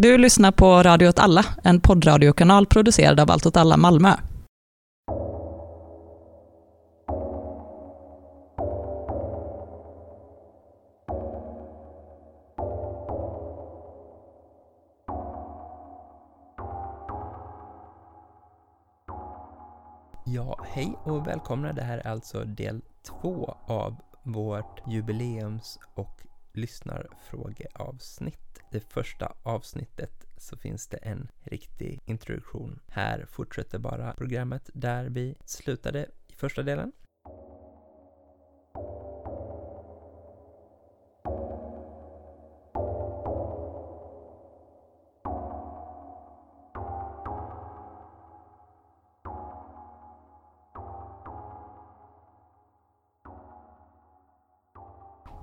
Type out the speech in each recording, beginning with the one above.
Du lyssnar på Radio åt alla, en poddradiokanal producerad av Allt åt alla Malmö. Ja, hej och välkomna. Det här är alltså del två av vårt jubileums och lyssnarfrågeavsnitt. Det första avsnittet så finns det en riktig introduktion. Här fortsätter bara programmet där vi slutade i första delen.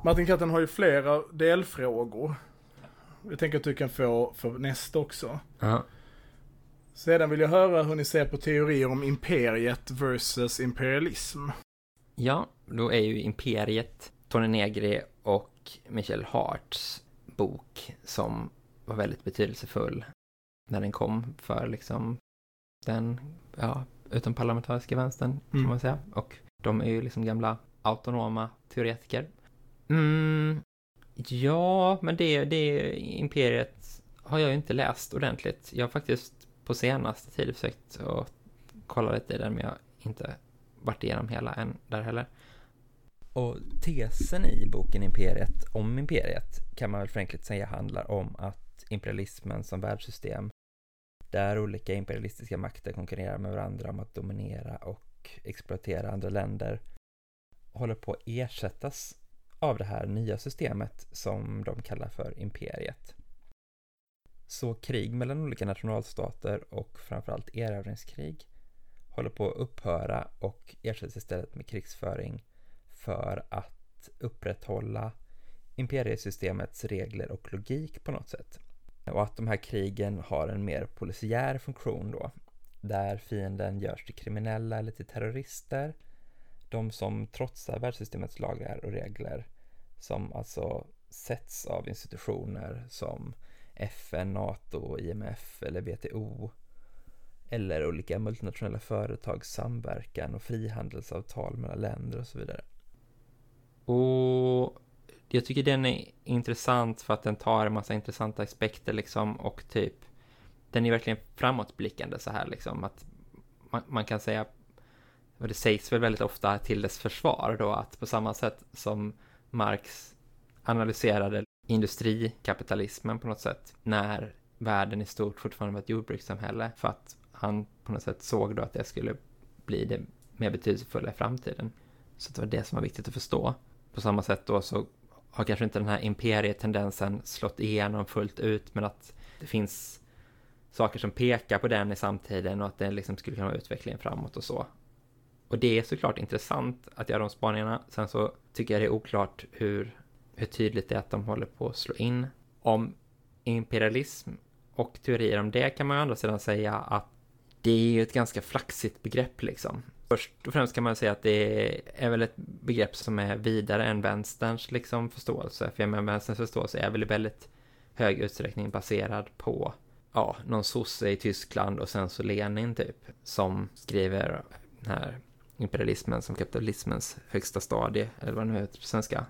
Martin Katten har ju flera delfrågor. Jag tänker att du kan få för nästa också. Ja. Sedan vill jag höra hur ni ser på teorier om imperiet versus imperialism. Ja, då är ju Imperiet, Tony Negri och Michel Harts bok som var väldigt betydelsefull när den kom för liksom den, ja, utomparlamentariska vänstern kan Mm. man säga. Och de är ju liksom gamla autonoma teoretiker. Mm, ja, men det, det Imperiet har jag ju inte läst ordentligt. Jag har faktiskt på senaste tid försökt att kolla lite i den, men jag har inte varit igenom hela än där heller. Och tesen i boken Imperiet om Imperiet kan man väl förenklat säga handlar om att imperialismen som världssystem där olika imperialistiska makter konkurrerar med varandra om att dominera och exploatera andra länder håller på att ersättas av det här nya systemet som de kallar för imperiet. Så krig mellan olika nationalstater och framförallt erövringskrig håller på att upphöra och ersätts istället med krigsföring för att upprätthålla imperiesystemets regler och logik på något sätt. Och att de här krigen har en mer polisiär funktion då, där fienden görs till kriminella eller till terrorister, de som trotsar världssystemets lagar och regler, som alltså sätts av institutioner som FN, NATO, IMF eller WTO, eller olika multinationella företags samverkan och frihandelsavtal mellan länder och så vidare. Och jag tycker den är intressant för att den tar en massa intressanta aspekter liksom och typ den är verkligen framåtblickande så här liksom att man, man kan säga och det sägs väl väldigt ofta till dess försvar då att på samma sätt som Marx analyserade industrikapitalismen på något sätt när världen i stort fortfarande var ett jordbrukssamhälle för att han på något sätt såg då att det skulle bli det mer betydelsefulla i framtiden. Så det var det som var viktigt att förstå. På samma sätt då så har kanske inte den här imperietendensen slått igenom fullt ut men att det finns saker som pekar på den i samtiden och att det liksom skulle kunna vara utvecklingen framåt och så. Och det är såklart intressant att göra de spaningarna. Sen så tycker jag det är oklart hur, hur tydligt det är att de håller på att slå in. Om imperialism och teorier om det kan man å andra sidan säga att det är ju ett ganska flaxigt begrepp liksom. Först och främst kan man säga att det är väl ett begrepp som är vidare än vänsterns liksom förståelse. För jag menar, vänsterns förståelse är väl i väldigt hög utsträckning baserad på ja, någon sosse i Tyskland och sen så Lenin typ som skriver den här imperialismen som kapitalismens högsta stadie, eller vad det nu heter på svenska.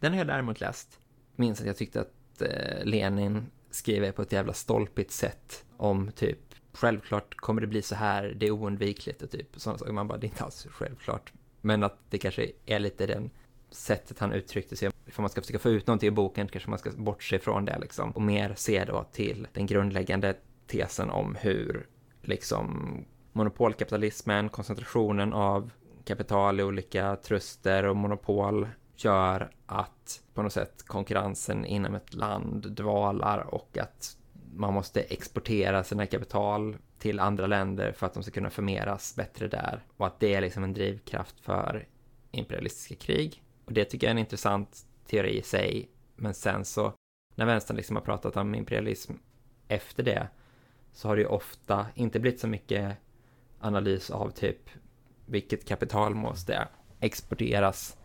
Den har jag däremot läst. Minns att jag tyckte att eh, Lenin skriver på ett jävla stolpigt sätt om typ självklart kommer det bli så här, det är oundvikligt och typ sådana saker. Man bara, det är inte alls självklart. Men att det kanske är lite den sättet han uttryckte sig. Om man ska försöka få ut någonting i boken kanske man ska bortse ifrån det liksom. Och mer se då till den grundläggande tesen om hur liksom monopolkapitalismen, koncentrationen av kapital i olika truster och monopol gör att på något sätt konkurrensen inom ett land dvalar och att man måste exportera sina kapital till andra länder för att de ska kunna förmeras bättre där och att det är liksom en drivkraft för imperialistiska krig. Och det tycker jag är en intressant teori i sig. Men sen så när vänstern liksom har pratat om imperialism efter det så har det ju ofta inte blivit så mycket analys av typ vilket kapital måste exporteras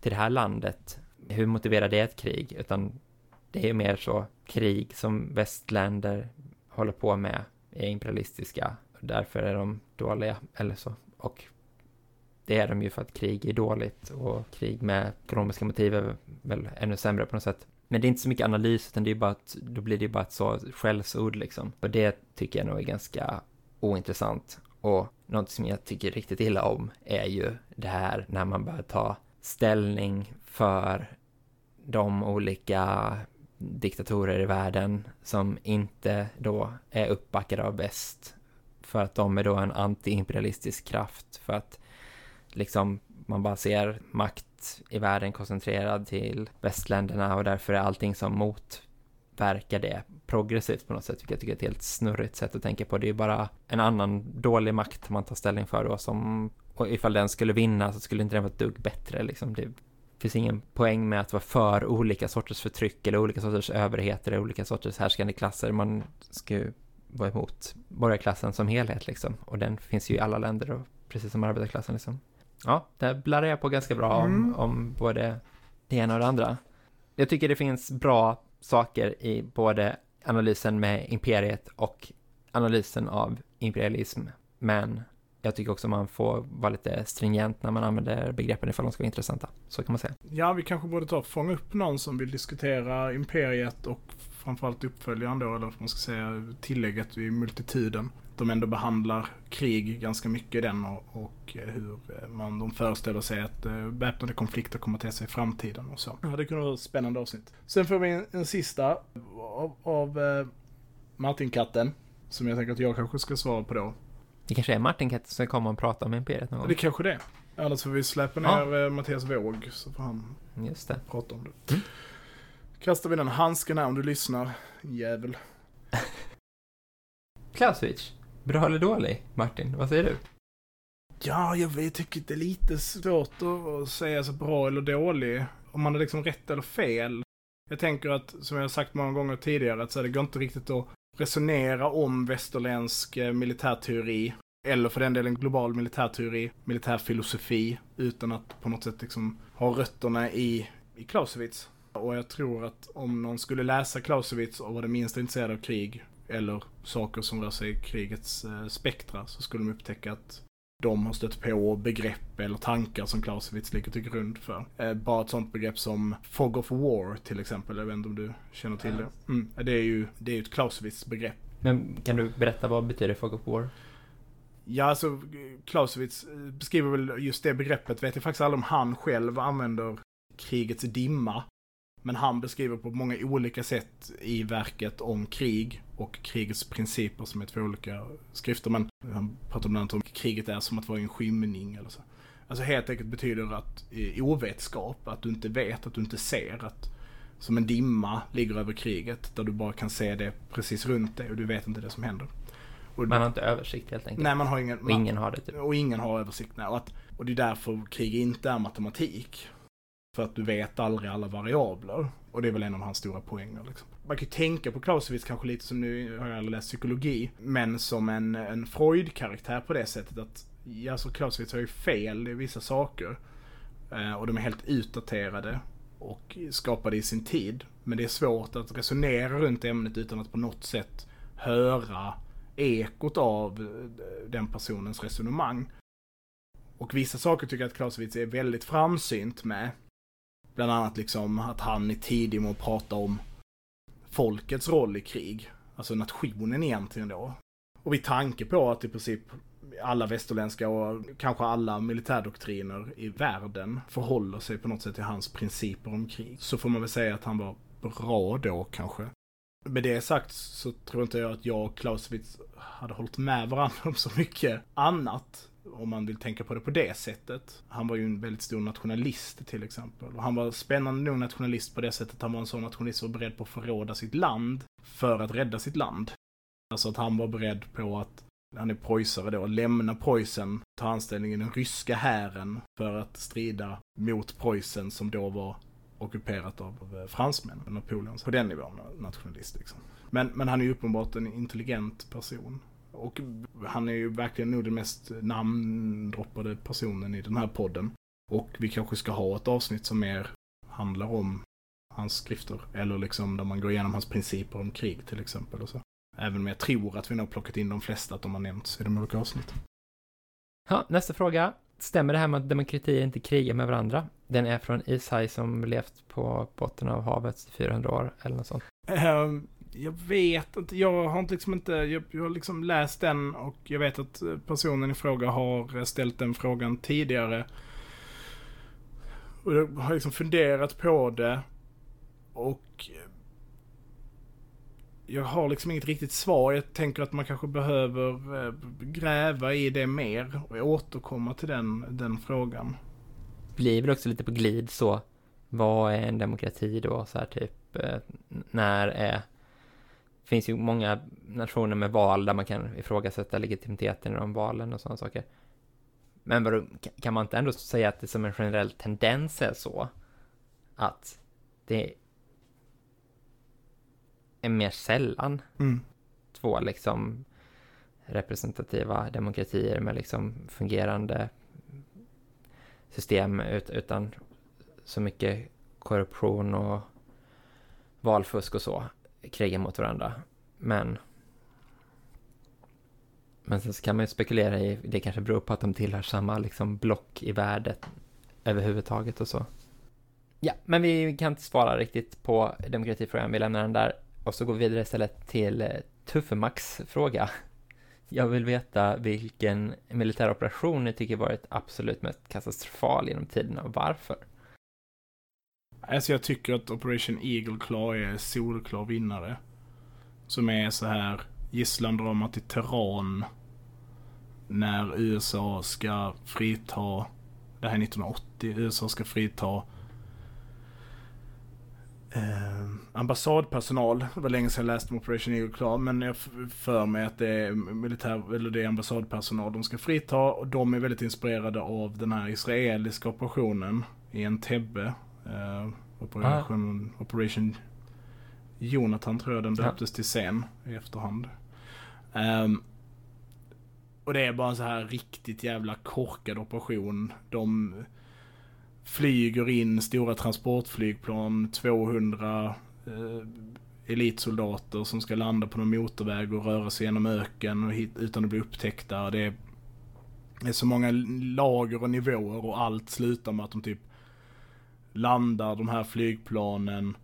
till det här landet. Hur motiverar det ett krig? Utan det är mer så krig som västländer håller på med är imperialistiska. Därför är de dåliga, eller så. Och det är de ju för att krig är dåligt och krig med ekonomiska motiv är väl ännu sämre på något sätt. Men det är inte så mycket analys, utan det är bara att, då blir det bara ett så skällsord liksom. Och det tycker jag nog är ganska ointressant. Och något som jag tycker riktigt illa om är ju det här när man börjar ta ställning för de olika diktatorer i världen som inte då är uppbackade av väst. För att de är då en antiimperialistisk kraft. För att liksom man bara ser makt i världen koncentrerad till västländerna och därför är allting som motverkar det progressivt på något sätt, vilket jag tycker är ett helt snurrigt sätt att tänka på. Det är bara en annan dålig makt man tar ställning för då som, och ifall den skulle vinna så skulle inte den vara ett dugg bättre liksom. Det finns ingen poäng med att vara för olika sorters förtryck eller olika sorters överhet eller olika sorters härskande klasser. Man ska ju vara emot borgarklassen som helhet liksom. Och den finns ju i alla länder och precis som arbetarklassen liksom. Ja, där blarrar jag på ganska bra om, mm. om både det ena och det andra. Jag tycker det finns bra saker i både analysen med imperiet och analysen av imperialism. Men jag tycker också man får vara lite stringent när man använder begreppen ifall de ska vara intressanta. Så kan man säga. Ja, vi kanske borde ta och fånga upp någon som vill diskutera imperiet och framförallt uppföljaren då, eller vad man ska säga, tillägget i multituden. De ändå behandlar krig ganska mycket i den och, och hur man, de föreställer sig att äh, väpnade konflikter kommer att te sig i framtiden och så. Ja, det kunde vara ett spännande avsnitt. Sen får vi en, en sista av, av äh, Martin-katten, som jag tänker att jag kanske ska svara på då. Det kanske är Martin Katten som kommer och prata om Imperiet någon gång. Det kanske det. Annars får vi släppa ner ja. Eh, Mattias Våg så får han Just det. prata om det. Mm. Kastar vi den handsken här om du lyssnar, jävel. Clausewitz, bra eller dålig? Martin, vad säger du? Ja, jag, vet, jag tycker det är lite svårt att säga så bra eller dålig. Om man är liksom rätt eller fel. Jag tänker att, som jag har sagt många gånger tidigare, att så här, det går inte riktigt att resonera om västerländsk eh, militärteori eller för den delen global militärteori, militärfilosofi, utan att på något sätt liksom ha rötterna i, i Clausewitz. Och jag tror att om någon skulle läsa Clausewitz och var det minsta intresserad av krig, eller saker som rör sig i krigets eh, spektra, så skulle de upptäcka att de har stött på begrepp eller tankar som Clausewitz ligger till grund för. Eh, bara ett sånt begrepp som Fog of War till exempel, jag vet inte om du känner till det. Mm, det är ju det är ett Clausewitz begrepp. Men kan du berätta vad betyder Fog of War? Ja, alltså Clausewitz beskriver väl just det begreppet, vet jag faktiskt aldrig om han själv använder krigets dimma. Men han beskriver på många olika sätt i verket om krig och krigets principer som är två olika skrifter. Men han pratar bland annat om att kriget är som att vara i en skymning eller så. Alltså helt enkelt betyder att eh, ovetskap, att du inte vet, att du inte ser. Att som en dimma ligger över kriget där du bara kan se det precis runt dig och du vet inte det som händer. Och man har inte översikt helt enkelt. Nej, man har ingen. och ingen har det. Typ. Och ingen har översikt. Nej. Och, att, och det är därför krig inte är matematik. För att du vet aldrig alla variabler. Och det är väl en av hans stora poänger. Liksom. Man kan ju tänka på Clausewitz kanske lite som, nu har jag läst psykologi, men som en, en Freud-karaktär på det sättet att, ja så Clausewitz har ju fel i vissa saker. Eh, och de är helt utdaterade och skapade i sin tid. Men det är svårt att resonera runt ämnet utan att på något sätt höra ekot av eh, den personens resonemang. Och vissa saker tycker jag att Clausewitz är väldigt framsynt med. Bland annat liksom att han är tidig med att prata om folkets roll i krig. Alltså nationen egentligen då. Och vid tanke på att i princip alla västerländska och kanske alla militärdoktriner i världen förhåller sig på något sätt till hans principer om krig. Så får man väl säga att han var bra då kanske. Med det sagt så tror inte jag att jag och Clausewitz hade hållit med varandra om så mycket annat. Om man vill tänka på det på det sättet. Han var ju en väldigt stor nationalist till exempel. Och han var spännande nog nationalist på det sättet han var en sån nationalist som var beredd på att förråda sitt land för att rädda sitt land. Alltså att han var beredd på att, han är preussare då, lämna Preussen, ta anställning i den ryska hären för att strida mot Preussen som då var ockuperat av eh, fransmän, Napoleon. På den nivån nationalist liksom. Men, men han är ju uppenbart en intelligent person. Och han är ju verkligen nog den mest namndroppade personen i den här podden. Och vi kanske ska ha ett avsnitt som mer handlar om hans skrifter. Eller liksom där man går igenom hans principer om krig till exempel och så. Även om jag tror att vi nog plockat in de flesta att de har nämnts i de olika avsnitten. Ja, nästa fråga. Stämmer det här med att demokratier inte krigar med varandra? Den är från Ishaj som levt på botten av havet i 400 år eller något sånt. Ehm, jag vet inte, jag har inte liksom inte, jag, jag har liksom läst den och jag vet att personen i fråga har ställt den frågan tidigare. Och jag har liksom funderat på det. Och jag har liksom inget riktigt svar. Jag tänker att man kanske behöver eh, gräva i det mer och återkomma till den, den frågan. Blir väl också lite på glid så. Vad är en demokrati då? Så här typ, eh, när är... Finns ju många nationer med val där man kan ifrågasätta legitimiteten i de valen och sådana saker. Men vadå, kan man inte ändå säga att det som en generell tendens är så? Att det är mer sällan Mm. två liksom representativa demokratier med liksom fungerande system ut, utan så mycket korruption och valfusk och så kriga mot varandra. Men men sen så kan man ju spekulera i, det kanske beror på att de tillhör samma liksom block i världen överhuvudtaget och så. Ja, men vi kan inte svara riktigt på demokratifrågan, vi lämnar den där. Och så går vi vidare istället till eh, Tuffemax fråga. Jag vill veta vilken militär operation ni tycker varit absolut mest katastrofal genom tiderna och varför. Alltså jag tycker att Operation Eagle Claw är solklar vinnare. Som är så här gisslandramat i Teheran. När USA ska frita, det här är 1980, USA ska frita eh, ambassadpersonal. Det var länge sedan jag läste om Operation Eagle Claw men jag för mig att det är militär, eller det är ambassadpersonal de ska frita och de är väldigt inspirerade av den här israeliska operationen i Entebbe. Eh, Operation, Operation Jonathan tror jag den Ja. döptes till sen i efterhand. Ehm, och det är bara en så här riktigt jävla korkad operation. De flyger in stora transportflygplan, 200 eh, elitsoldater som ska landa på någon motorväg och röra sig genom öken och hit, utan att bli upptäckta. Det är, det är så många lager och nivåer och allt slutar med att de typ landar de här flygplanen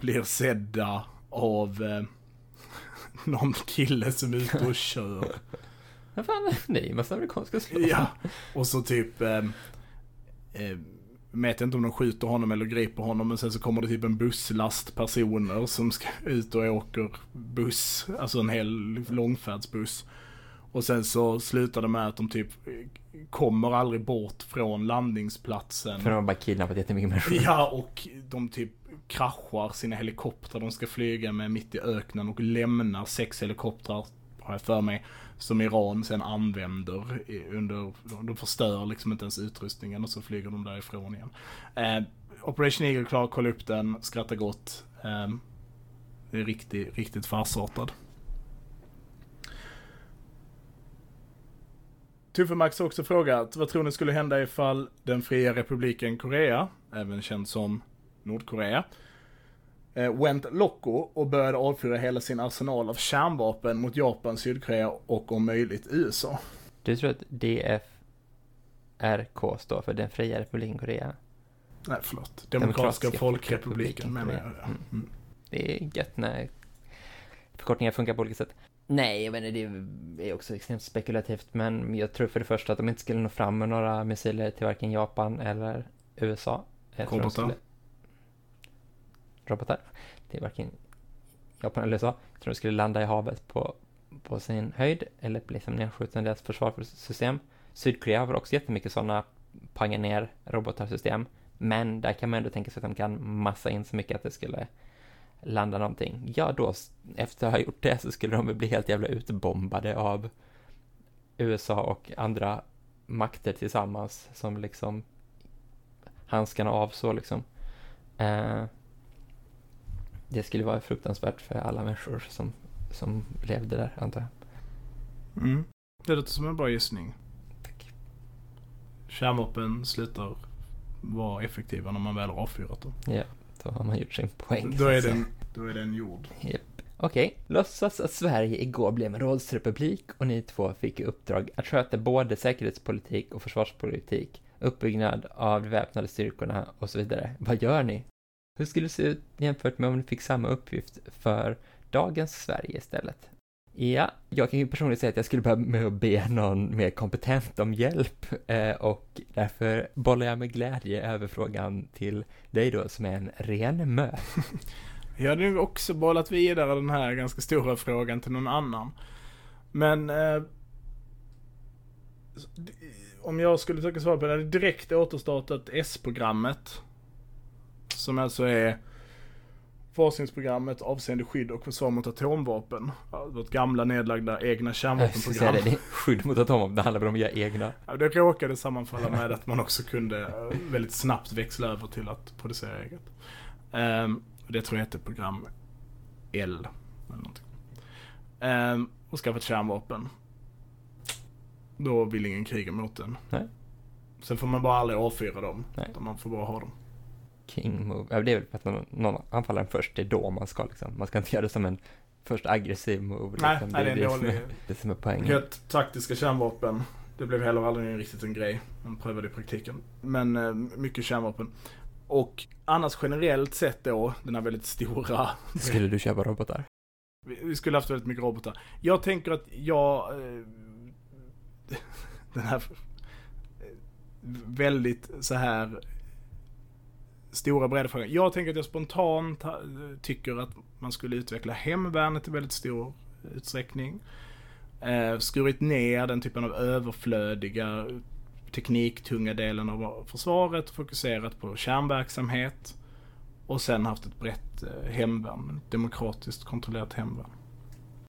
blir sedda av eh, någon kille som är ute och kör. Vad fan, är ju massa amerikanska slott. Ja, och så typ... Eh, eh, vet inte om de skjuter honom eller griper honom men sen så kommer det typ en busslast personer som ska ut och åker buss. Alltså en hel långfärdsbuss. Och sen så slutar det med att de typ kommer aldrig bort från landningsplatsen. För de har bara kidnappat jättemycket människor. Ja, och de typ kraschar sina helikoptrar de ska flyga med mitt i öknen och lämnar sex helikoptrar, har jag för mig, som Iran sen använder under, de förstör liksom inte ens utrustningen och så flyger de därifrån igen. Eh, Operation Eagle Claw, kolla upp den, skratta gott. Eh, det är riktigt, riktigt farsartad. Tuffe Max har också frågat, vad tror ni skulle hända ifall den fria republiken Korea, även känd som Nordkorea, eh, went loco och började avfyra hela sin arsenal av kärnvapen mot Japan, Sydkorea och om möjligt USA. Du tror att DFRK står för Den fria republiken Korea? Nej, förlåt. Demokratiska, folkrepubliken menar jag. ja. Mm. Mm. Det är gött när förkortningar funkar på olika sätt. Nej, jag menar det är också extremt spekulativt, men jag tror för det första att de inte skulle nå fram med några missiler till varken Japan eller USA. Robotar. skulle- Robotar? Till varken Japan eller USA. Jag tror de skulle landa i havet på, på sin höjd eller bli som nedskjuten i deras försvarssystem. Sydkorea har också jättemycket sådana panga ner robotarsystem. Men där kan man ändå tänka sig att de kan massa in så mycket att det skulle landa någonting. Ja, då efter att ha gjort det så skulle de bli helt jävla utbombade av USA och andra makter tillsammans som liksom handskarna av så liksom. Eh, det skulle vara fruktansvärt för alla människor som, som levde där, antar jag. Mm. Det låter som en bra gissning. Tack. Kärnvapen slutar vara effektiva när man väl har avfyrat dem. Ja, då har man gjort sin poäng. Då är den, då är den gjord. Okej, låtsas att Sverige igår blev en rådsrepublik och ni två fick i uppdrag att sköta både säkerhetspolitik och försvarspolitik, uppbyggnad av de väpnade styrkorna och så vidare. Vad gör ni? Hur skulle det se ut jämfört med om ni fick samma uppgift för dagens Sverige istället? Ja, jag kan ju personligen säga att jag skulle börja med att be någon mer kompetent om hjälp eh, och därför bollar jag med glädje över frågan till dig då som är en ren mö. Jag hade ju också bollat vidare den här ganska stora frågan till någon annan. Men eh, om jag skulle försöka svara på det, hade direkt återstartat S-programmet. Som alltså är forskningsprogrammet avseende skydd och försvar mot atomvapen. Vårt gamla nedlagda egna kärnvapenprogram. det, det skydd mot atomvapen, det handlar väl om göra egna. Ja, Det råkade sammanfalla med att man också kunde eh, väldigt snabbt växla över till att producera eget. Ehm, det tror jag hette program L. Eller någonting. Ehm, och skaffat kärnvapen. Då vill ingen kriga mot den. Nej. Sen får man bara aldrig avfyra dem. Nej. Utan man får bara ha dem. King move. Det är väl för att någon, någon anfaller en först, det är då man ska liksom. Man ska inte göra det som en först aggressiv move. Nej, liksom. nej, det är det, som dålig- är, det som är poängen. Helt taktiska kärnvapen. Det blev heller aldrig riktigt en grej. Man prövade i praktiken. Men eh, mycket kärnvapen. Och annars generellt sett då, den här väldigt stora Skulle du köpa robotar? Vi vi skulle haft väldigt mycket robotar. Jag tänker att jag... Eh, den här... eh, Väldigt så här... Stora breda frågan. Jag tänker att jag spontant ha- tycker att man skulle utveckla hemvärnet i väldigt stor utsträckning. Eh, skurit ner den typen av överflödiga tekniktunga delen av försvaret. Fokuserat på kärnverksamhet. Och sen haft ett brett eh, hemvärn. Demokratiskt kontrollerat hemvärn.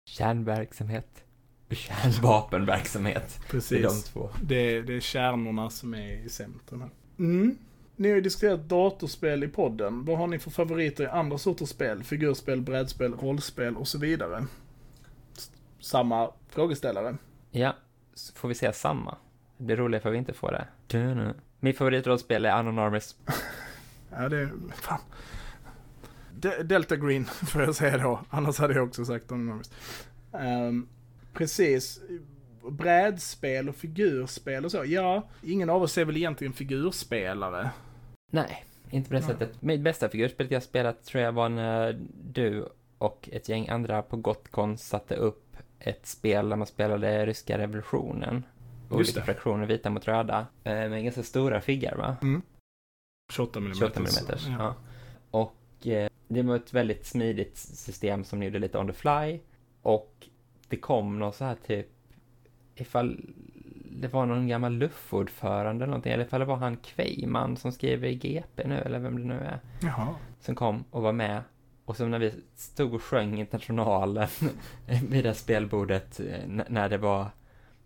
Kärnverksamhet och kärnvapenverksamhet. Det är de Precis. två. Det, det är kärnorna som är i centrum här. Mm. Ni har ju diskuterat datorspel i podden. Vad har ni för favoriter i andra sorters spel? Figurspel, brädspel, rollspel och så vidare. S- Samma frågeställare. Ja, så får vi säga samma. Det blir roligare för vi inte får det. Min favoritrollspel är Anonymous. Ja, det är... Fan. De- Delta Green får jag säga då. Annars hade jag också sagt Anonymous. Um, precis. Brädspel och figurspel och så. Ja, ingen av oss är väl egentligen figurspelare. Nej, inte på det Nej. sättet. Mitt bästa figurspel jag spelat tror jag var när du och ett gäng andra på Gotcon satte upp ett spel där man spelade ryska revolutionen. Just Olika fraktioner, vita mot röda. eh, Med ganska stora figgar va? 28 mm. 28 mm. Ja. Ja. Och eh, det var ett väldigt smidigt system som ni gjorde lite on the fly. Och det kom någon så här typ, ifall det var någon gammal luftordförande eller någonting, eller ifall det var han Kvejman som skriver i GP nu, eller vem det nu är, Jaha. som kom och var med. Och så när vi stod och sjöng Internationalen vid det spelbordet, eh, när det var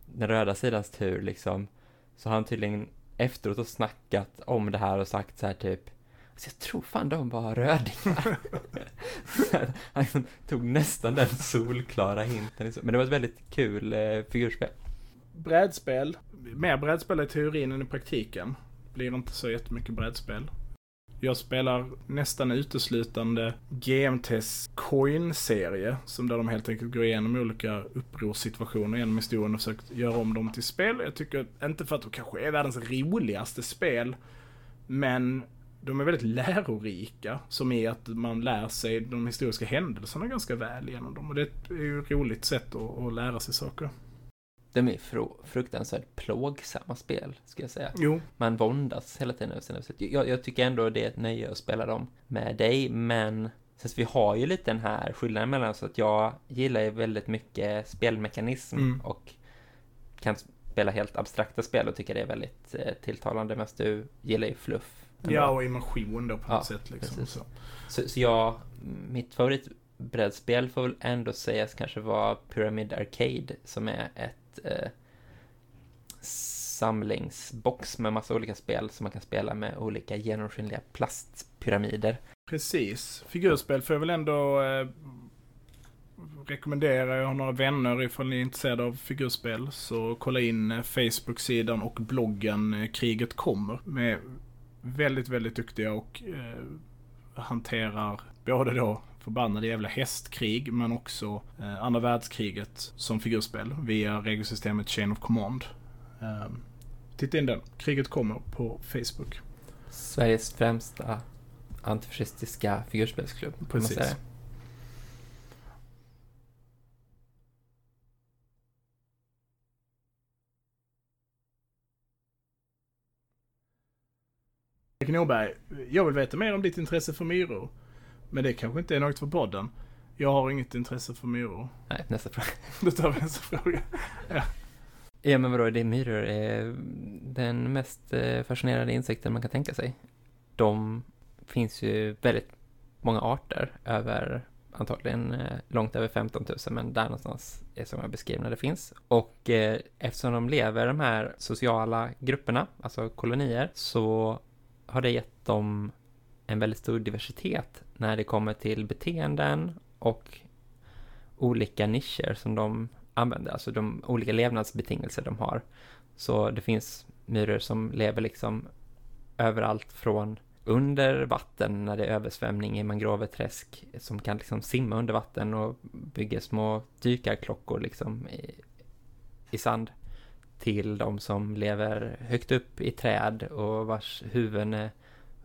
den röda sidans tur liksom, så har han tydligen efteråt och snackat om det här och sagt så här typ Alltså jag tror fan de var rödingar. Så Han tog nästan den solklara hinten. Men det var ett väldigt kul eh, figurspel. Brädspel. Mer brädspel i teorin än i praktiken. Blir inte så jättemycket brädspel. Jag spelar nästan uteslutande GMTs coin-serie. Som där de helt enkelt går igenom olika upprorssituationer genom historien och försökt göra om dem till spel. Jag tycker, inte för att de kanske är världens roligaste spel. Men de är väldigt lärorika. Som är att man lär sig de historiska händelserna ganska väl genom dem. Och det är ju ett roligt sätt att, att lära sig saker. De är fru- fruktansvärt plågsamma spel, ska jag säga. Jo, Man våndas hela tiden. över sina beslut. Jag, jag tycker ändå det är ett nöje att spela dem med dig, men så vi har ju lite den här skillnaden mellan oss att jag gillar ju väldigt mycket spelmekanism Mm. och kan spela helt abstrakta spel och tycker det är väldigt eh, tilltalande, medan du gillar ju fluff. Ja, och immersion då på Ja, något sätt liksom. Så. Så, så jag, mitt favoritbrädspel får väl ändå sägas kanske vara Pyramid Arcade, som är ett eh, samlingsbox med massa olika spel som man kan spela med olika genomskinliga plastpyramider. Precis. Figurspel får jag väl ändå eh, rekommendera. Jag har några vänner ifall ni är intresserade av figurspel. Så kolla in eh, Facebook-sidan och bloggen eh, Kriget kommer. Med väldigt, väldigt duktiga och eh, hanterar både då förbannade jävla hästkrig men också eh, andra världskriget som figurspel via regelsystemet Chain of Command. Eh, titta in den. Kriget kommer på Facebook. Sveriges främsta antifascistiska figurspelsklubb. Precis. Norberg, jag vill veta mer om ditt intresse för myror. Men det kanske inte är något för podden. Jag har inget intresse för myror. Nej, nästa fråga. Då tar vi nästa fråga. Ja, men vadå, det är myror är den mest eh, fascinerande insekten man kan tänka sig. De finns ju väldigt många arter över antagligen eh, långt över 15 000, men där någonstans är som jag beskrivna det finns. Och eh, eftersom de lever i de här sociala grupperna, alltså kolonier, så har det gett dem en väldigt stor diversitet när det kommer till beteenden och olika nischer som de använder, alltså de olika levnadsbetingelser de har. Så det finns myror som lever liksom överallt från under vatten när det är översvämning i mangroveträsk som kan liksom simma under vatten och bygga små dykarklockor liksom i, i sand till de som lever högt upp i träd och vars huvuden är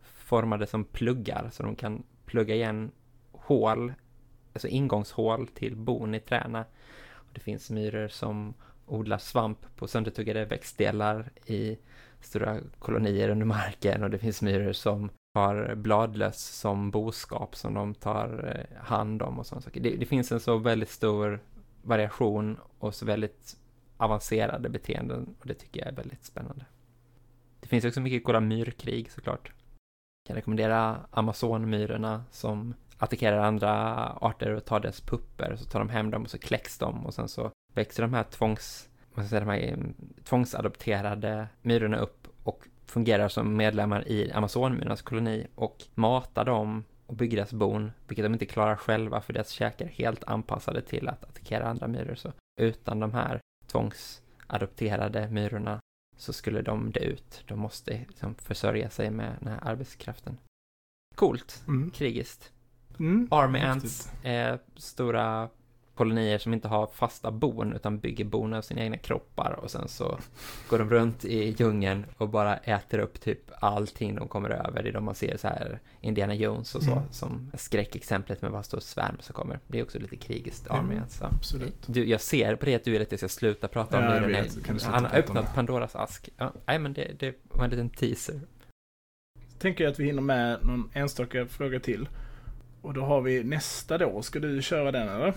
formade som pluggar så de kan plugga igen hål, alltså ingångshål till bon i träna. Och det finns myror som odlar svamp på söndertuggade växtdelar i stora kolonier under marken och det finns myror som har bladlöss som boskap som de tar eh, hand om och sådana saker. Det, det finns en så väldigt stor variation och så väldigt avancerade beteenden och det tycker jag är väldigt spännande. Det finns också mycket goda myrkrig såklart. Jag kan rekommendera Amazonmyrorna som attackerar andra arter och tar deras pupper, så tar de hem dem och så kläcks de och sen så växer de här tvångs, vad ska säga, de här mm, tvångsadopterade myrorna upp och fungerar som medlemmar i Amazonmyrornas koloni och matar dem och bygger deras bon, vilket de inte klarar själva för deras käkar är helt anpassade till att attackera andra myror. Så utan de här tvångsadopterade myrorna så skulle de dö ut. De måste liksom försörja sig med den här arbetskraften. Coolt, Mm. krigiskt. Mm. Army Häftigt. ants är stora kolonier som inte har fasta bon utan bygger bon av sina egna kroppar och sen så går de runt i djungeln och bara äter upp typ allting de kommer över. Det är de man ser så här Indiana Jones och så Mm. som skräckexemplet med vad stor svärm som kommer. Det är också lite krigiskt Army Mm, ants. Så. absolut. Du, jag ser på det att du vill att jag ska sluta prata om Ja, det. jag vet. Kan du Han har öppnat? Pandoras ask. Ja, nej men det, det var en liten teaser. Tänker jag att vi hinner med någon enstaka fråga till. Och då har vi nästa då. Ska du köra den eller?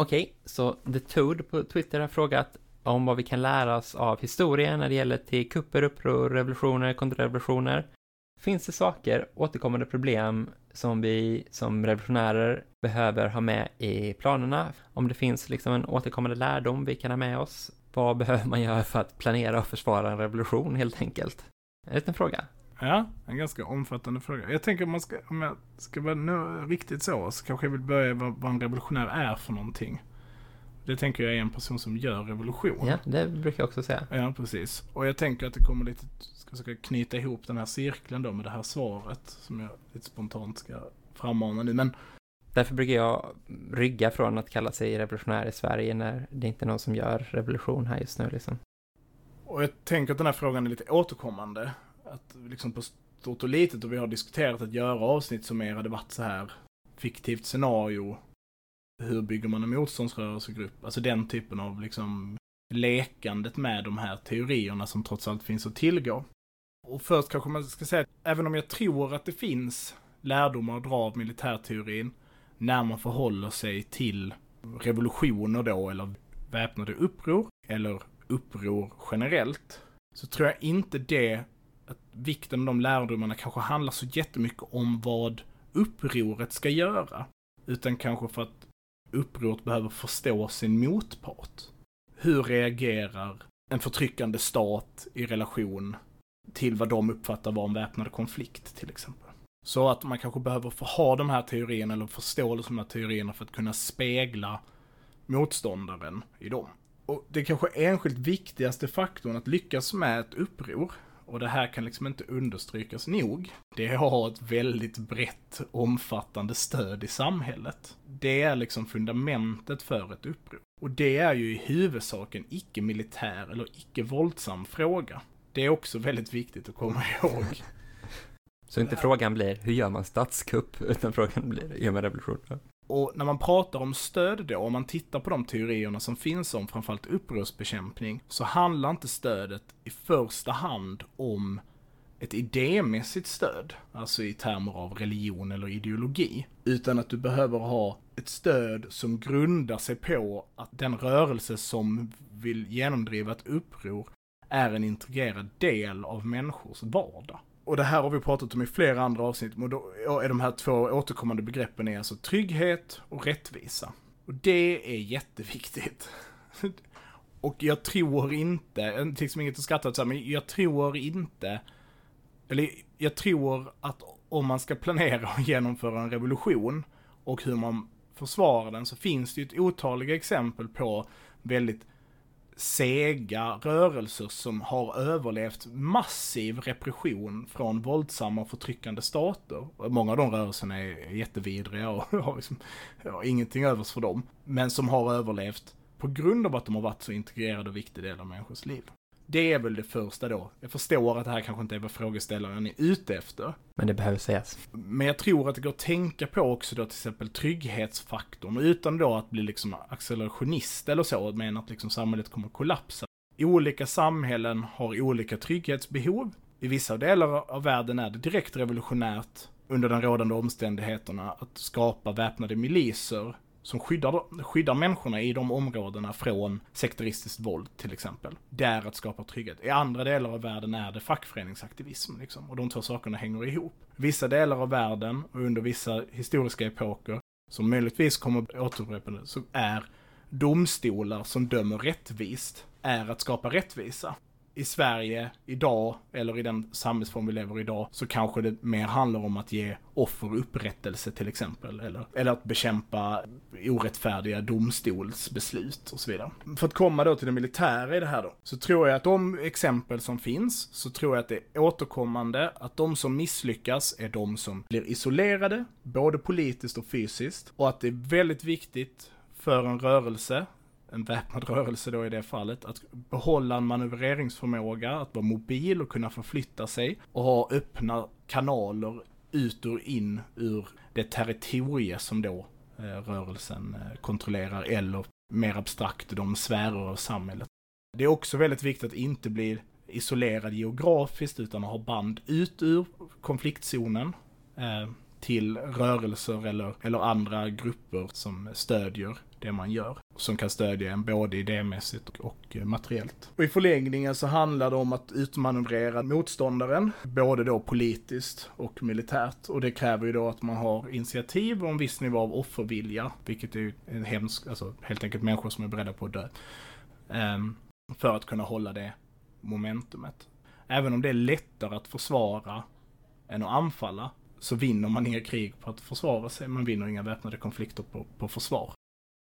Okej, så The Toad på Twitter har frågat om vad vi kan lära oss av historien när det gäller till kupper, uppror, revolutioner, kontrarevolutioner. Finns det saker, återkommande problem, som vi som revolutionärer behöver ha med i planerna? Om det finns liksom en återkommande lärdom vi kan ha med oss? Vad behöver man göra för att planera och försvara en revolution helt enkelt? En liten fråga. Ja, en ganska omfattande fråga. Jag tänker om, man ska, om jag ska vara nu riktigt så, så kanske jag vill börja vad, vad en revolutionär är för någonting. Det tänker jag är en person som gör revolution. Ja, det brukar jag också säga. Ja, precis. Och jag tänker att det kommer lite, ska försöka knyta ihop den här cirkeln då med det här svaret som jag lite spontant ska frammana nu. Men Därför brukar jag rygga från att kalla sig revolutionär i Sverige när det inte är någon som gör revolution här just nu liksom. Och jag tänker att den här frågan är lite återkommande. Att liksom på stort och litet och vi har diskuterat att göra avsnitt som mer hade varit så här fiktivt scenario. Hur bygger man en motståndsrörelsegrupp? Alltså den typen av liksom lekandet med de här teorierna som trots allt finns att tillgå. Och först kanske man ska säga att även om jag tror att det finns lärdomar att dra av militärteorin när man förhåller sig till revolutioner då eller väpnade uppror eller uppror generellt så tror jag inte det vikten av de lärdomarna kanske handlar så jättemycket om vad upproret ska göra. Utan kanske för att upproret behöver förstå sin motpart. Hur reagerar en förtryckande stat i relation till vad de uppfattar vara en väpnad konflikt till exempel. Så att man kanske behöver få ha de här teorierna eller förståelse de här teorierna för att kunna spegla motståndaren i dem. Och det kanske enskilt viktigaste faktorn att lyckas med ett uppror, och det här kan liksom inte understrykas nog, det har ett väldigt brett, omfattande stöd i samhället. Det är liksom fundamentet för ett uppror. Och det är ju i huvudsak en icke-militär eller icke-våldsam fråga. Det är också väldigt viktigt att komma ihåg. Så inte frågan blir, hur gör man statskupp? Utan frågan blir, gör man revolution? Och när man pratar om stöd då, om man tittar på de teorierna som finns om framförallt upprorsbekämpning, så handlar inte stödet i första hand om ett idémässigt stöd, alltså i termer av religion eller ideologi, utan att du behöver ha ett stöd som grundar sig på att den rörelse som vill genomdriva ett uppror är en integrerad del av människors vardag och det här har vi pratat om i flera andra avsnitt, men då är de här två återkommande begreppen är alltså trygghet och rättvisa. Och det är jätteviktigt. och jag tror inte, liksom inget att skratta åt, men jag tror inte, eller jag tror att om man ska planera och genomföra en revolution och hur man försvarar den så finns det ju ett otaliga exempel på väldigt sega rörelser som har överlevt massiv repression från våldsamma och förtryckande stater. Många av de rörelserna är jättevidriga och har liksom, har ingenting övers för dem. Men som har överlevt på grund av att de har varit så integrerade och viktig del av människors liv. Det är väl det första då. Jag förstår att det här kanske inte är vad frågeställaren är ute efter. Men det behöver sägas. Men jag tror att det går att tänka på också då till exempel trygghetsfaktorn utan då att bli liksom accelerationist eller så, men att liksom samhället kommer att kollapsa. Olika samhällen har olika trygghetsbehov. I vissa delar av världen är det direkt revolutionärt under de rådande omständigheterna att skapa väpnade miliser som skyddar, skyddar människorna i de områdena från sekteristiskt våld till exempel. Det är att skapa trygghet. I andra delar av världen är det fackföreningsaktivism liksom. Och de två sakerna hänger ihop. Vissa delar av världen och under vissa historiska epoker som möjligtvis kommer återupprepande så är domstolar som dömer rättvist är att skapa rättvisa i Sverige idag, eller i den samhällsform vi lever i idag, så kanske det mer handlar om att ge offer upprättelse till exempel. Eller, eller att bekämpa orättfärdiga domstolsbeslut och så vidare. För att komma då till det militära i det här då, så tror jag att de exempel som finns, så tror jag att det är återkommande att de som misslyckas är de som blir isolerade, både politiskt och fysiskt. Och att det är väldigt viktigt för en rörelse en väpnad rörelse då i det fallet, att behålla en manövreringsförmåga, att vara mobil och kunna förflytta sig och ha öppna kanaler ut och in ur det territorie som då eh, rörelsen eh, kontrollerar eller mer abstrakt de sfärer av samhället. Det är också väldigt viktigt att inte bli isolerad geografiskt utan att ha band ut ur konfliktzonen. Eh, till rörelser eller, eller andra grupper som stödjer det man gör. Som kan stödja en både idémässigt och eh, materiellt. Och i förlängningen så handlar det om att utmanövrera motståndaren, både då politiskt och militärt. Och det kräver ju då att man har initiativ och en viss nivå av offervilja, vilket är ju en hemsk, alltså helt enkelt människor som är beredda på att dö. Um, för att kunna hålla det momentumet. Även om det är lättare att försvara än att anfalla, så vinner man inga krig på att försvara sig. Man vinner inga väpnade konflikter på, på försvar.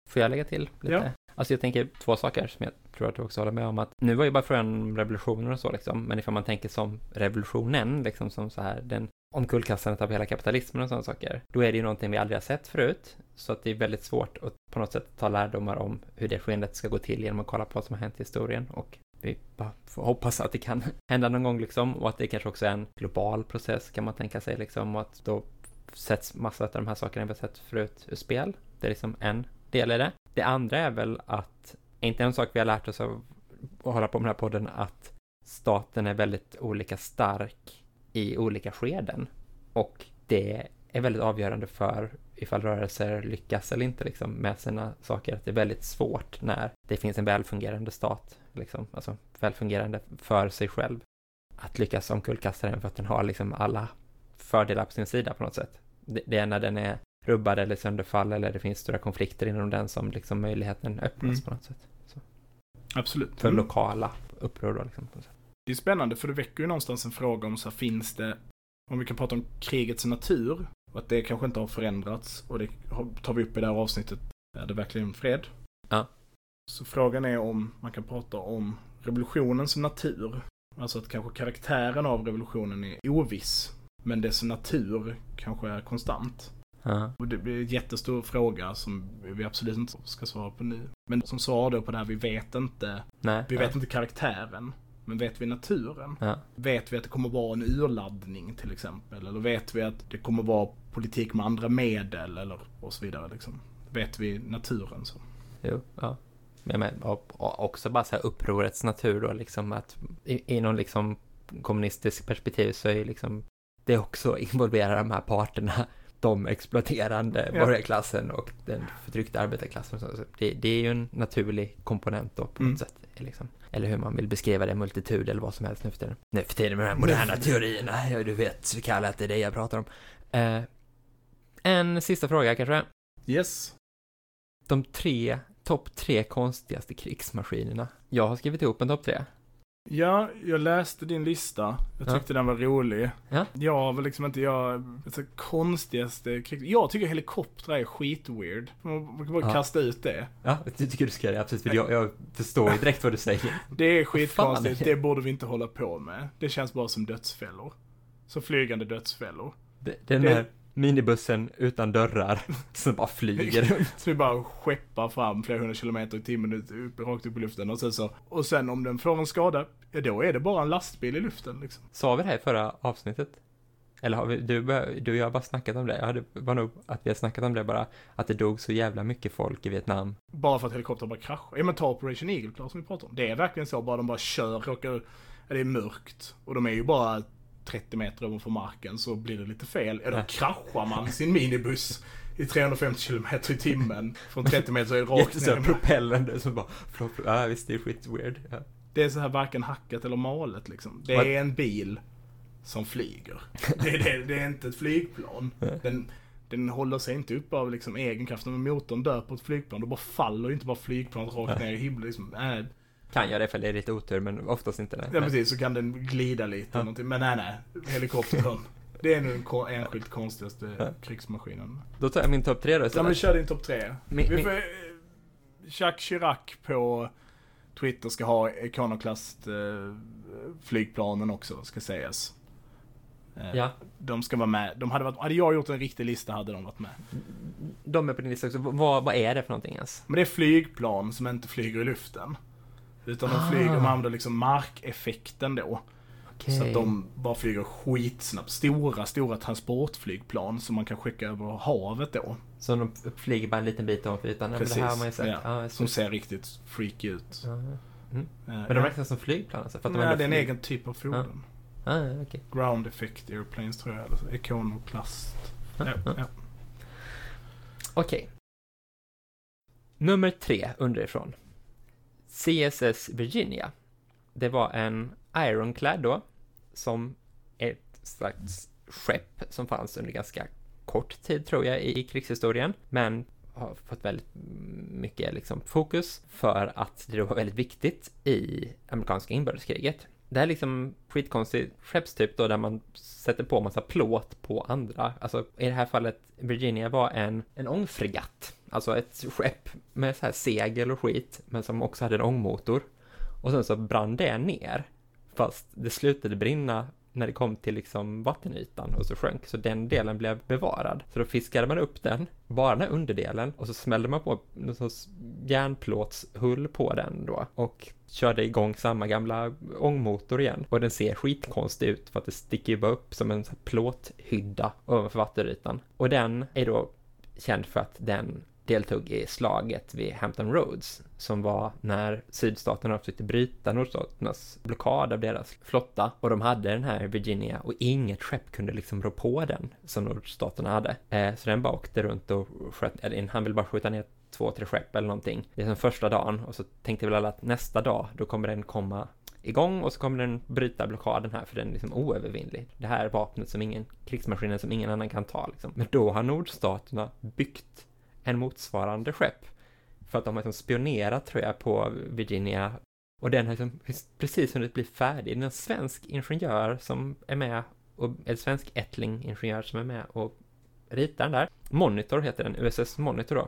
Får jag lägga till lite? Ja. Alltså jag tänker två saker som jag tror att du också håller med om att nu var ju bara frågan om revolutioner och så liksom, men ifall man tänker som revolutionen, liksom som så här, den omkullkastandet av hela kapitalismen och sådana saker, då är det ju någonting vi aldrig har sett förut, så att det är väldigt svårt att på något sätt ta lärdomar om hur det skeendet ska gå till genom att kolla på vad som har hänt i historien och vi bara får hoppas att det kan hända någon gång liksom och att det kanske också är en global process kan man tänka sig liksom och att då sätts massa av de här sakerna vi har sett förut ur spel. Det är liksom en del i det. Det andra är väl att, inte en sak vi har lärt oss av att hålla på med den här podden, att staten är väldigt olika stark i olika skeden. Och det är väldigt avgörande för ifall rörelser lyckas eller inte liksom, med sina saker. Att det är väldigt svårt när det finns en välfungerande stat, liksom, alltså välfungerande för sig själv. Att lyckas omkullkasta den för att den har liksom alla fördelar på sin sida på något sätt. Det, det är när den är rubbad eller sönderfall eller det finns stora konflikter inom den som liksom möjligheten öppnas mm. på något sätt. Så. Absolut. För mm. lokala uppror då liksom. Det är spännande för det väcker ju någonstans en fråga om så här, finns det, om vi kan prata om krigets natur, och att det kanske inte har förändrats och det tar vi upp i det här avsnittet. Är det verkligen fred? Ja. Så frågan är om man kan prata om revolutionens natur. Alltså att kanske karaktären av revolutionen är oviss. Men dess natur kanske är konstant. Ja. Och det blir en jättestor fråga som vi absolut inte ska svara på nu. Men som svar då på det här, vi vet inte. Nej. Vi ja. vet inte karaktären. Men vet vi naturen? Ja. Vet vi att det kommer vara en urladdning till exempel? Eller vet vi att det kommer vara politik med andra medel? Eller och så vidare liksom. Vet vi naturen så? Jo, ja. Men, också bara så här upprorets natur då, liksom att i, i någon liksom kommunistisk perspektiv så är ju liksom det också involverar de här parterna, de exploaterande Ja. borgarklassen och den förtryckta arbetarklassen. Det, det är ju en naturlig komponent då på Mm. något sätt. Liksom. Eller hur man vill beskriva det, multitud eller vad som helst nu för tiden. Nu för tiden med de här moderna teorierna, ja, du vet så kallat det är det jag pratar om. Eh, en sista fråga kanske. Yes. de tre, topp tre konstigaste krigsmaskinerna. Jag har skrivit ihop en topp tre. Ja, jag läste din lista. Jag Ja. tyckte den var rolig. Ja. Jag var liksom inte, jag, alltså, konstigaste krig. Jag tycker helikoptrar är skitweird. Man, kan bara Ja. kasta ut det. Ja, det tycker du ska göra, absolut, för jag, jag förstår direkt vad du säger. Det är skitkonstigt, det borde vi inte hålla på med. Det känns bara som dödsfällor. Som flygande dödsfällor. Det- Den Det- där minibussen utan dörrar som bara flyger. Så vi bara skeppar fram flera hundra kilometer i timmen ut, upp, rakt upp i luften och sen så, och sen om den får en skada, ja då är det bara en lastbil i luften liksom. Sa vi det här i förra avsnittet? Eller har vi, du, du och jag har bara snackat om det? Ja, det var nog att vi har snackat om det bara, att det dog så jävla mycket folk i Vietnam. Bara för att helikoptern bara kraschar. Ja men ta Operation Eagle Class som vi pratar om. Det är verkligen så, bara de bara kör, råkar, det är mörkt. Och de är ju bara 30 meter ovanför marken så blir det lite fel. Ja. kraschar man sin minibuss i 350 kilometer i timmen. Från 30 meter rakt Jätteså ner. propellande som bara, flop, flop. ja visst det är skit weird. Ja. Det är så här varken hackat eller malet liksom. Det är en bil som flyger. Det är, det, det är inte ett flygplan. Den, den håller sig inte upp av liksom egen kraft. Om motorn dör på ett flygplan, då bara faller inte bara flygplanet rakt ner i himlen. Liksom. Äh, Kan göra det för det är lite otur, men oftast inte. Nej. ja precis, så kan den glida lite Ja. någonting. Men nej, nej. Helikoptern. Det är nog den enskilt konstigaste Ja. krigsmaskinen. Då tar jag min topp tre då Ja istället. men kör din topp tre. Min- Vi får, eh, Jacques Chirac på Twitter ska ha Iconoclast eh, flygplanen också, ska sägas. Eh, Ja, De ska vara med. De hade, varit, hade jag gjort en riktig lista hade de varit med. de är på din lista också. Vad, vad är det för någonting ens? Men det är flygplan som inte flyger i luften. Utan de Ah. flyger, de använder liksom markeffekten då. Okej. Så att de bara flyger skitsnabbt. Stora, stora transportflygplan som man kan skicka över havet då. Så de flyger bara en liten bit ovanför ytan? Men Det här har man ju sett. ja. Ja, som ser riktigt freaky ut. ja. Eh, Men de räknas som flygplan alltså? För att de Nej, det är en egen typ av fordon. Ah, ja, okej. Ground effect airplanes tror jag. Eller så. Iconoclast. Ja, ja. ja. Okej. Nummer tre underifrån. CSS Virginia. Det var en Ironclad då, som ett slags skepp som fanns under ganska kort tid tror jag i krigshistorien, men har fått väldigt mycket liksom fokus för att det var väldigt viktigt i amerikanska inbördeskriget. Det här är liksom skitkonstig skeppstyp då där man sätter på massa plåt på andra. Alltså i det här fallet Virginia var en, en ångfregatt. Alltså ett skepp med så här segel och skit, men som också hade en ångmotor. Och sen så brann det ner. Fast det slutade brinna när det kom till liksom vattenytan och så sjönk, så den delen blev bevarad. Så då fiskade man upp den, bara den här underdelen, och så smällde man på någon sorts järnplåtshull på den då och körde igång samma gamla ångmotor igen. Och den ser skitkonstig ut för att det sticker ju bara upp som en plåthydda ovanför vattenytan. Och den är då känd för att den deltog i slaget vid Hampton Roads som var när sydstaterna försökte bryta nordstaternas blockad av deras flotta och de hade den här Virginia och inget skepp kunde liksom rå på den som nordstaterna hade. Eh, så den bara åkte runt och sköt, eller han ville bara skjuta ner två, tre skepp eller någonting. Det är som första dagen och så tänkte väl alla att nästa dag då kommer den komma igång och så kommer den bryta blockaden här för den är liksom oövervinnlig. Det här är vapnet som ingen, krigsmaskinen som ingen annan kan ta liksom. Men då har nordstaterna byggt en motsvarande skepp. För att de har liksom spionerat tror jag på Virginia och den har liksom precis hunnit bli färdig. Det är en svensk ingenjör som är med och en svensk ättling-ingenjör som är med och ritar den där. Monitor heter den, USS Monitor då.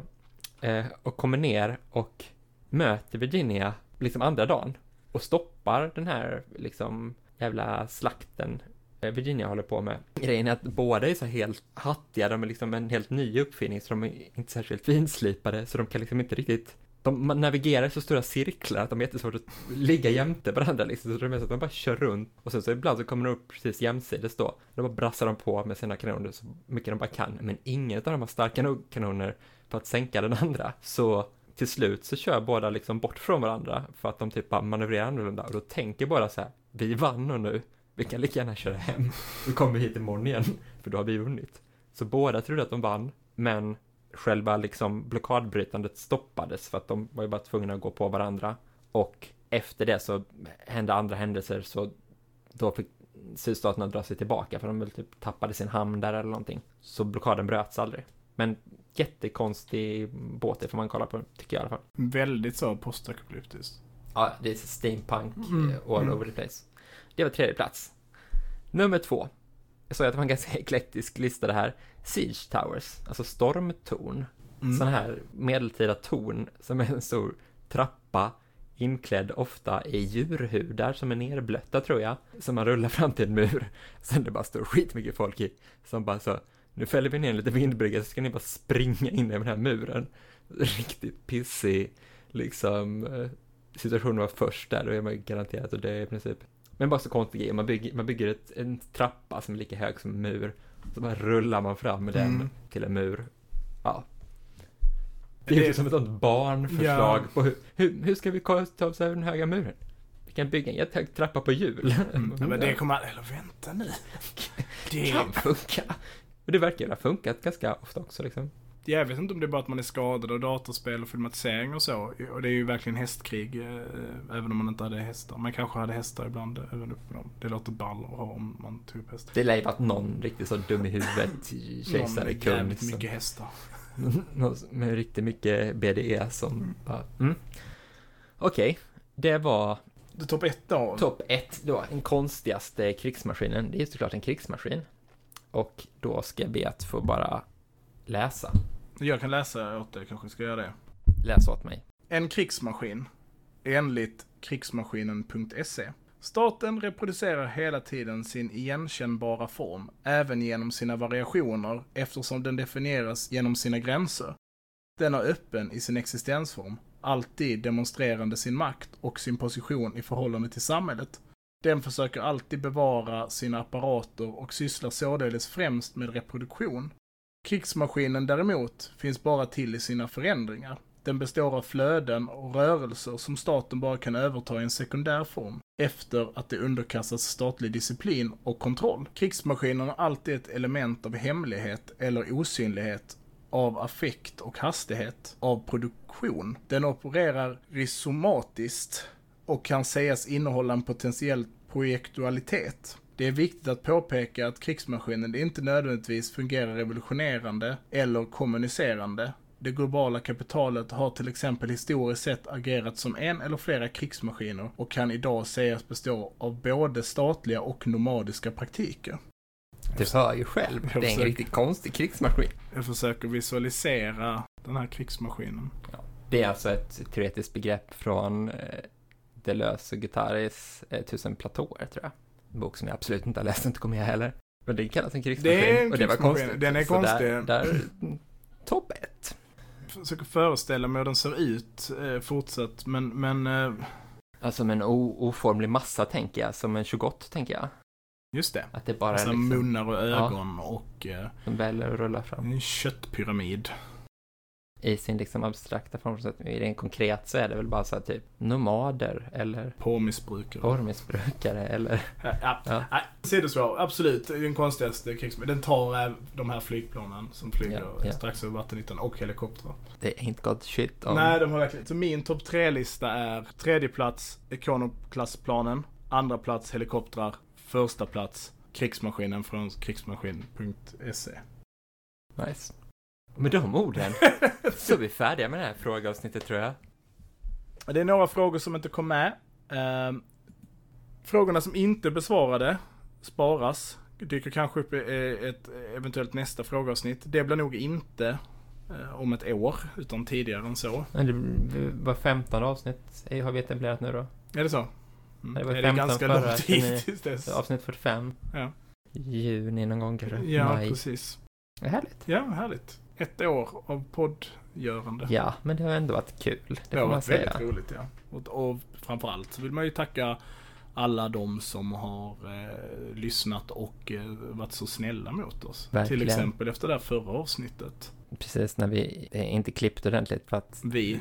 Eh, och kommer ner och möter Virginia liksom andra dagen och stoppar den här liksom jävla slakten Eh, Virginia håller på med. Grejen är att båda är så helt hattiga, de är liksom en helt ny uppfinning, så de är inte särskilt finslipade, så de kan liksom inte riktigt de navigerar i så stora cirklar att de är jättesvårt att ligga jämte varandra liksom, så de är så att de bara kör runt och sen så ibland så kommer de upp precis jämsides då. Då bara brassar de på med sina kanoner så mycket de bara kan, men ingen av dem har starka nog kanoner för att sänka den andra. Så till slut så kör båda liksom bort från varandra för att de typ bara manövrerar annorlunda och då tänker båda så här, vi vann nu, vi kan lika gärna köra hem, vi kommer hit imorgon igen, för då har vi vunnit. Så båda trodde att de vann, men själva liksom blockadbrytandet stoppades för att de var ju bara tvungna att gå på varandra. Och efter det så hände andra händelser så då fick sydstaterna dra sig tillbaka för de väl typ tappade sin hamn där eller någonting. Så blockaden bröts aldrig. Men jättekonstig båt, det får man kolla på, tycker jag i alla fall. Väldigt så postapokalyptiskt. Ja, det är steampunk Mm, eh, all mm. over the place. Det var tredje plats. Nummer två. Jag sa att det var en ganska eklektisk lista det här. Siege Towers, alltså stormtorn. Mm. Sådana här medeltida torn som är en stor trappa inklädd ofta i djurhudar som är nerblötta tror jag. Som man rullar fram till en mur. Sen det bara står skitmycket folk i. Som bara så, nu fäller vi ner en liten vindbrygga så ska ni bara springa in i den här muren. Riktigt pissig, liksom, eh, situation att vara först där, då är man ju garanterat att dö i princip. Men bara så konstig grej, man bygger, man bygger ett, en trappa som är lika hög som en mur. Så bara rullar man fram med den Mm. till en mur. Ja. Det är ju som ett sånt barnförslag på hur, hur, hur ska vi ta oss över den höga muren? Vi kan bygga en jättehög trappa på hjul. Mm. Ja, men det kommer, eller vänta nu. Det kan funka. Och det verkar ju ha funkat ganska ofta också liksom. Jag vet inte om det är bara att man är skadad av datorspel och filmatisering och så. Och det är ju verkligen hästkrig, eh, även om man inte hade hästar. Man kanske hade hästar ibland, även dem. Det låter ball att ha om man tog upp hästar. Det lär ju varit någon riktigt så dum i huvudet, Någon kejsare, med kung. jävligt som- mycket hästar. Någon med riktigt mycket BDE som Mm. bara, mm. Okej, det var topp ett då? topp ett då, den konstigaste krigsmaskinen. Det är såklart en krigsmaskin. Och då ska jag be att få bara läsa. Jag kan läsa åt dig, kanske ska göra det. Läs åt mig. En krigsmaskin, enligt krigsmaskinen.se. Staten reproducerar hela tiden sin igenkännbara form, även genom sina variationer, eftersom den definieras genom sina gränser. Den är öppen i sin existensform, alltid demonstrerande sin makt och sin position i förhållande till samhället. Den försöker alltid bevara sina apparater och sysslar således främst med reproduktion. Krigsmaskinen däremot finns bara till i sina förändringar. Den består av flöden och rörelser som staten bara kan överta i en sekundär form efter att det underkastats statlig disciplin och kontroll. Krigsmaskinen har alltid ett element av hemlighet eller osynlighet av affekt och hastighet av produktion. Den opererar rhizomatiskt och kan sägas innehålla en potentiell projektualitet. Det är viktigt att påpeka att krigsmaskinen inte nödvändigtvis fungerar revolutionerande eller kommunicerande. Det globala kapitalet har till exempel historiskt sett agerat som en eller flera krigsmaskiner och kan idag sägas bestå av både statliga och nomadiska praktiker. Du hör ju själv, det är en försöker. riktigt konstig krigsmaskin. Jag försöker visualisera den här krigsmaskinen. Det är alltså ett teoretiskt begrepp från eh, Deleuze och Guattaris eh, Tusen platåer, tror jag. Bok som jag absolut inte har läst, inte kommer jag heller. Men det kallas en krigsmaskin. Det är en och det var konstigt. Den är Så konstig. Där, där topp ett. försöker föreställa mig hur den ser ut eh, fortsatt, men, men eh, Alltså som en oformlig massa, tänker jag. Som en 28, tänker jag. just det. Att det bara är Alltså liksom, munnar och ögon och eh, som väller och rullar fram. en köttpyramid. I sin liksom abstrakta form. Så att I den konkret så är det väl bara så här typ nomader eller Porrmissbrukare. porrmissbrukare eller... Ja, ja. Ja. Nej, Sidospår, absolut. Det är den konstigaste krigsmaskinen. Den tar eh, de här flygplanen som flyger Ja, ja. strax över vattenytan och helikoptrar. Det är inte gott shit om... Nej, de har verkligen... Så min topp tre-lista är tredje plats Econoklassplanen, andra plats helikoptrar, första plats krigsmaskinen från krigsmaskin.se. Nice. Med de orden så är vi färdiga med det här frågeavsnittet tror jag. Det är några frågor som inte kom med. Ehm, frågorna som inte besvarade sparas. Dyker kanske upp i ett eventuellt nästa frågeavsnitt. Det blir nog inte eh, om ett år, utan tidigare än så. Men det var 15 avsnitt har vi etablerat nu då. Är det så? Mm. Det var är 15 ganska förra, lång tid tills dess. Avsnitt 45. Ja. Juni någon gång kanske. Ja, Maj. precis. Det är härligt. Ja, härligt. Ett år av poddgörande. Ja, men det har ändå varit kul. Det, Det har varit säga. väldigt roligt, ja. Och, och framförallt så vill man ju tacka alla de som har eh, lyssnat och eh, varit så snälla mot oss. Verkligen. Till exempel efter det här förra avsnittet. Precis när vi inte klippt ordentligt för att, Vi.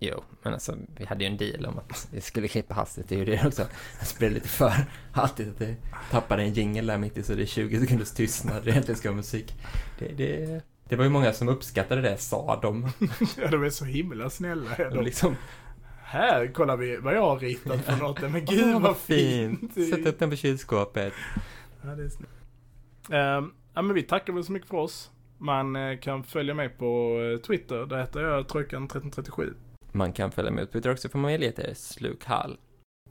jo, men alltså vi hade ju en deal om att vi skulle klippa hastigt. Det är ju det också. Jag spelar lite för alltid att det tappade en jingel där mitt i så det är 20 sekunders tystnad. Det egentligen ska musik. Det, det, det var ju många som uppskattade det, sa de. Ja, de är så himla snälla. Ja, de de, liksom, här kollar vi vad jag har ritat för något. Men gud Åh, vad fint. Sätt upp den på kylskåpet. Ja, det är snällt. Ehm, ja, men vi tackar väl så mycket för oss. Man eh, kan följa mig på eh, Twitter. Där heter jag Trojkan1337. Man kan följa med på Twitter också för möjligheter. Slukhall.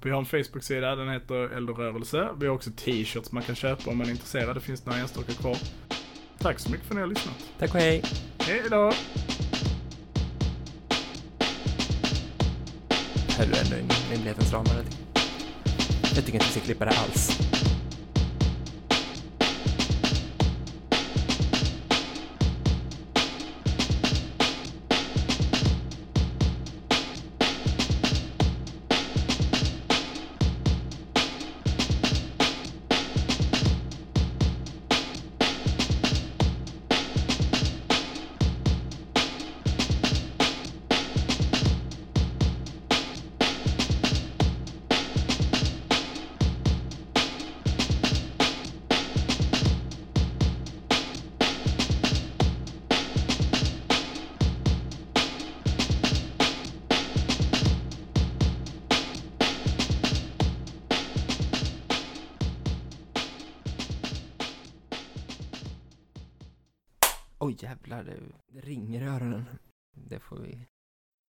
Vi har en Facebook-sida, den heter Eldrörelse. Vi har också t-shirts man kan köpa om man är intresserad. Det finns några enstaka kvar. Tack så mycket för att ni har lyssnat. Tack och hej. Hej då! Höll du ändå rimlighetens ramar? Jag tycker inte vi ska klippa det alls.